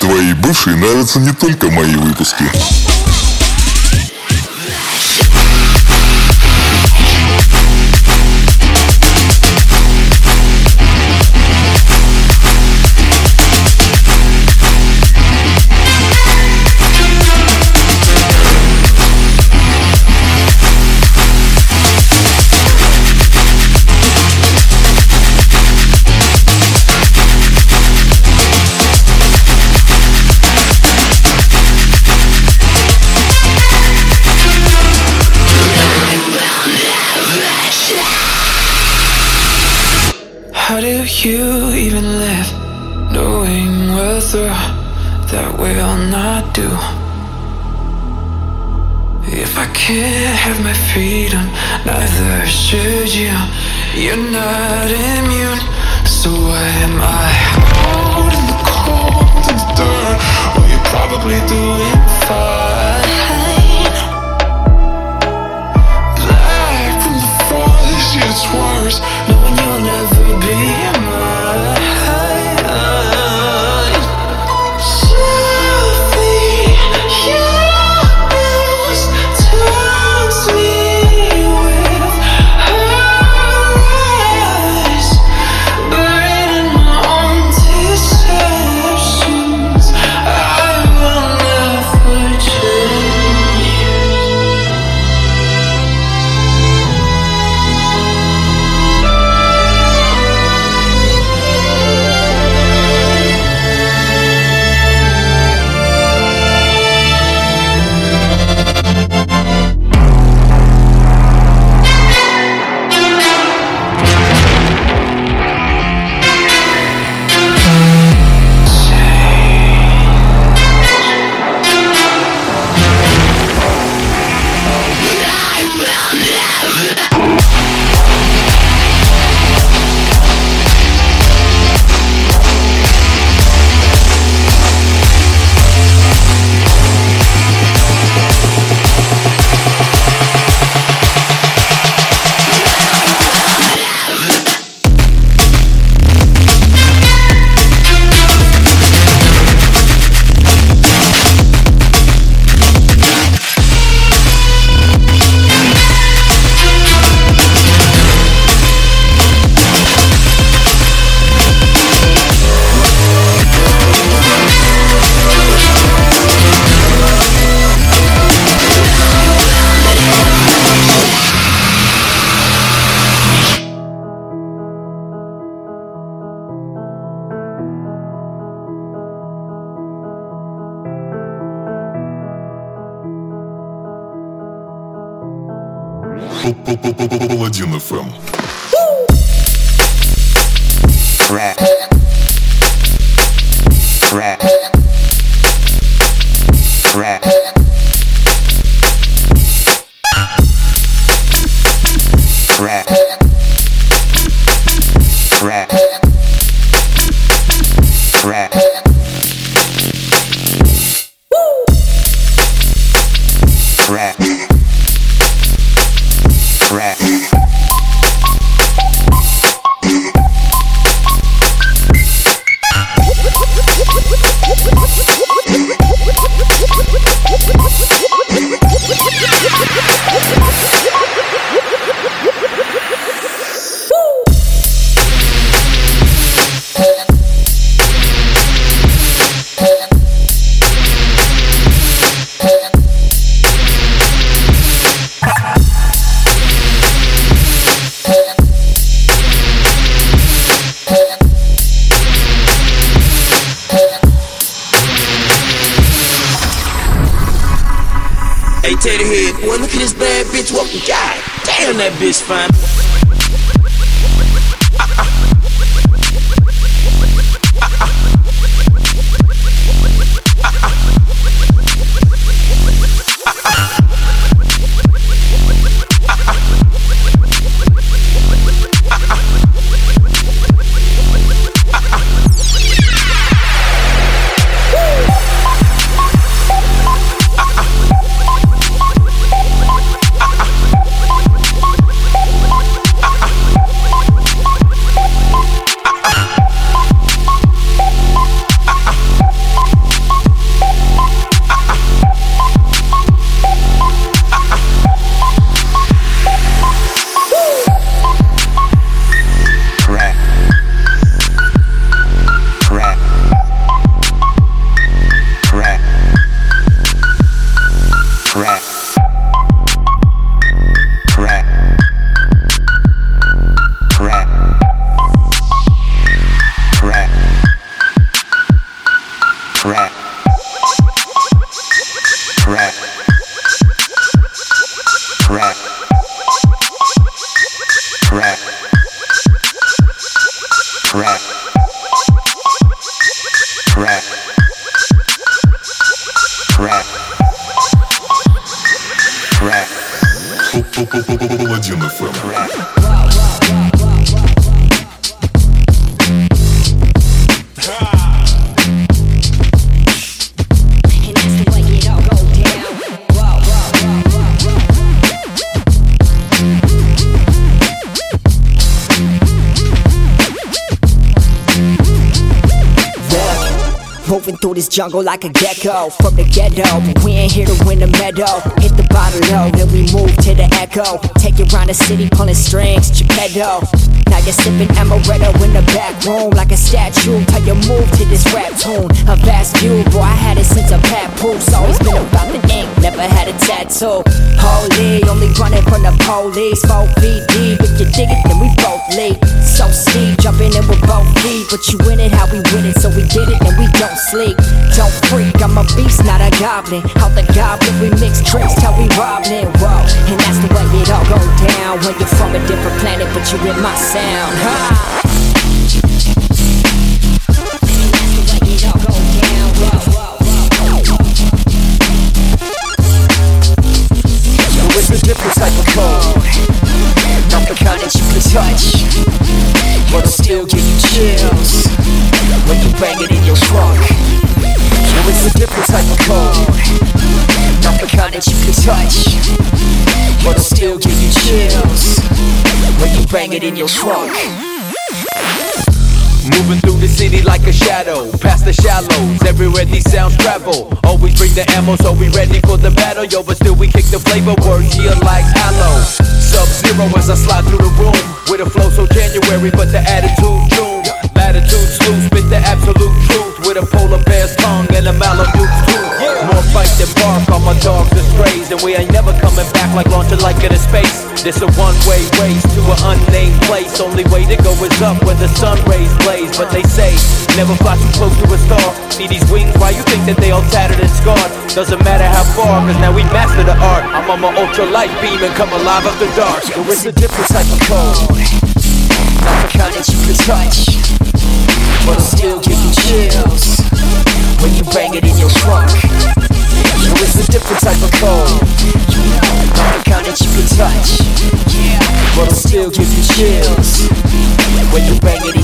Твоей бывшей нравятся не только мои выпуски. Do? If I can't have my freedom, neither should you. You're not immune, so why am I out in the cold and the dirt? Well, you're probably doing fine. Black from the worse, knowing you'll jungle like a gecko from the ghetto. We ain't here to win the medal. Hit the bottom low, then we move to the echo. Take it round the city, pulling strings, Geppetto. Now you're sipping amaretto in the back room like a statue. How you move to this rap tune? A vast view, boy, I had it since a papoose. Always been about the ink, never had a tattoo. Holy, only running from the police. Four feet deep, if you dig it, then we both leave. So in feet. But you win it how we win it, so we did it and we don't sleep. Don't freak, I'm a beast, not a goblin. How the goblin we mix tricks till we robbing. Whoa, and that's the way it all go down when you're from a different planet, but you in my sound. A different type of code Not the kind that you can touch But still give you chills. When you bang it in your trunk. Now it's a different type of code Not the kind that you can touch. But still give you chills. When you bang it in your trunk Moving through the city like a shadow, past the shallows, everywhere these sounds travel. Always bring the ammo, so we ready for the battle, yo. But still we kick the flavor, words here like aloe. Sub zero as I slide through the room with a flow so January, but the attitude June. Latitude loose, spit the absolute truth with a polar bear's tongue and a Malamute tooth. More fight than bark on my dogs strays, and we ain't never coming back like launching like into space. This a one-way race to an unnamed place. Only way to go is up when the sun rays blaze. But they say never fly too close to a star. See these wings? Why you think that they all tattered and scarred? Doesn't matter how far, cause now we master the art. I'm on my ultra light beam and come alive after dark. So it's a different type of code. Not the kind that you can touch, but still give you chills when you bang it in your trunk. So it's a different type of code. Not the kind that you can touch, but it'll still give you chills when you bang it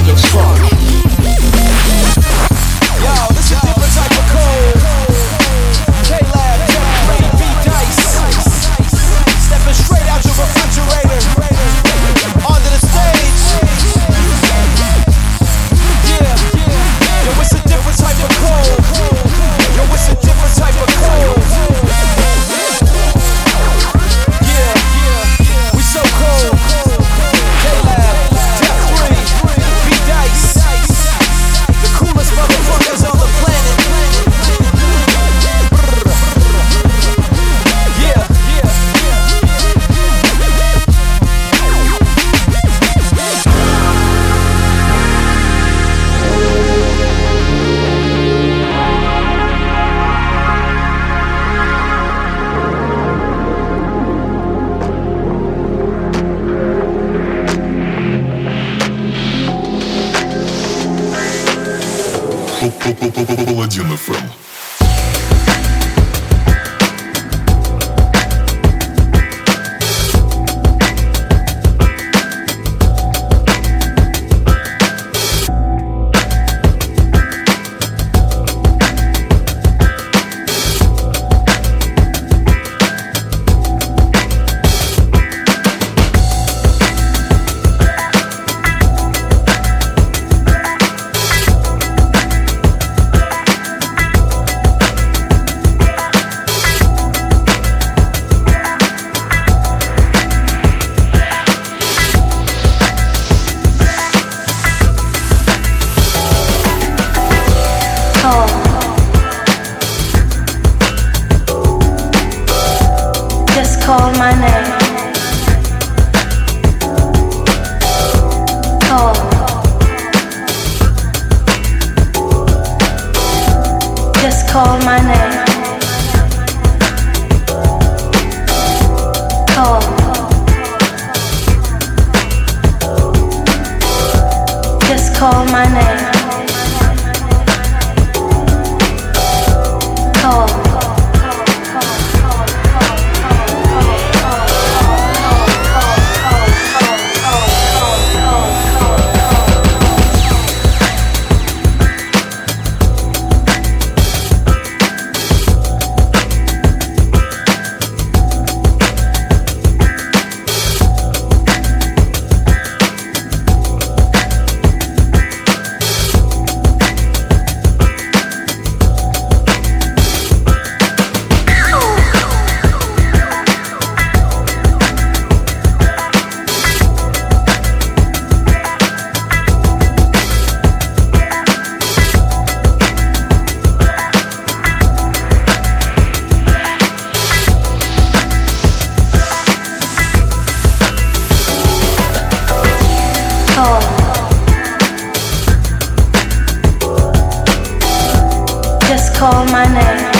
Call my name.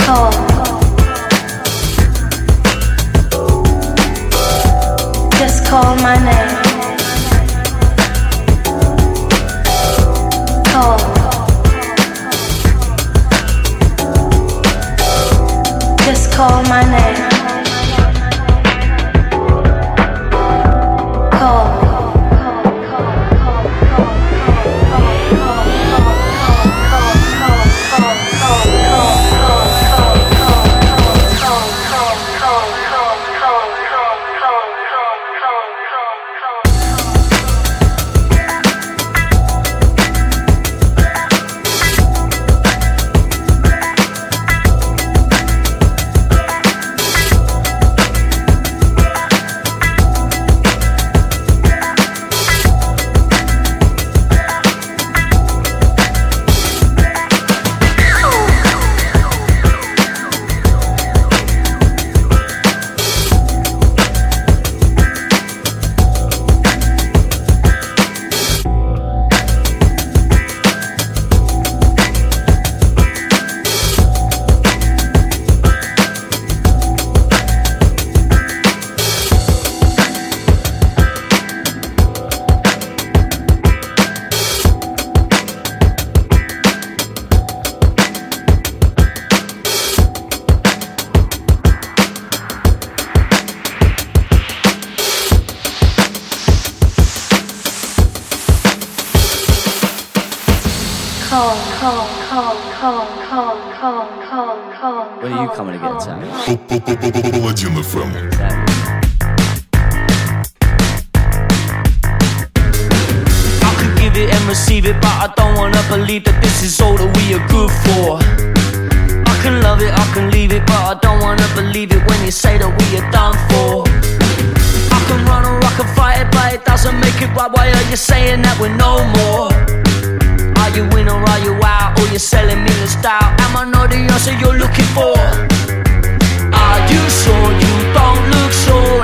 Call. When are you coming to get Sam? give it and receive it, but I don't wanna believe that this is all that we are good for. I can love it, I can leave it, but I don't wanna believe it when you say that we are done for. I can run or I can fight it, but it doesn't make it right. Why are you saying that we're no more? Are you in or are you out? Or you selling me the style? Am I not the answer you're looking for? Are you sure you don't look sure?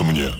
нравится мне.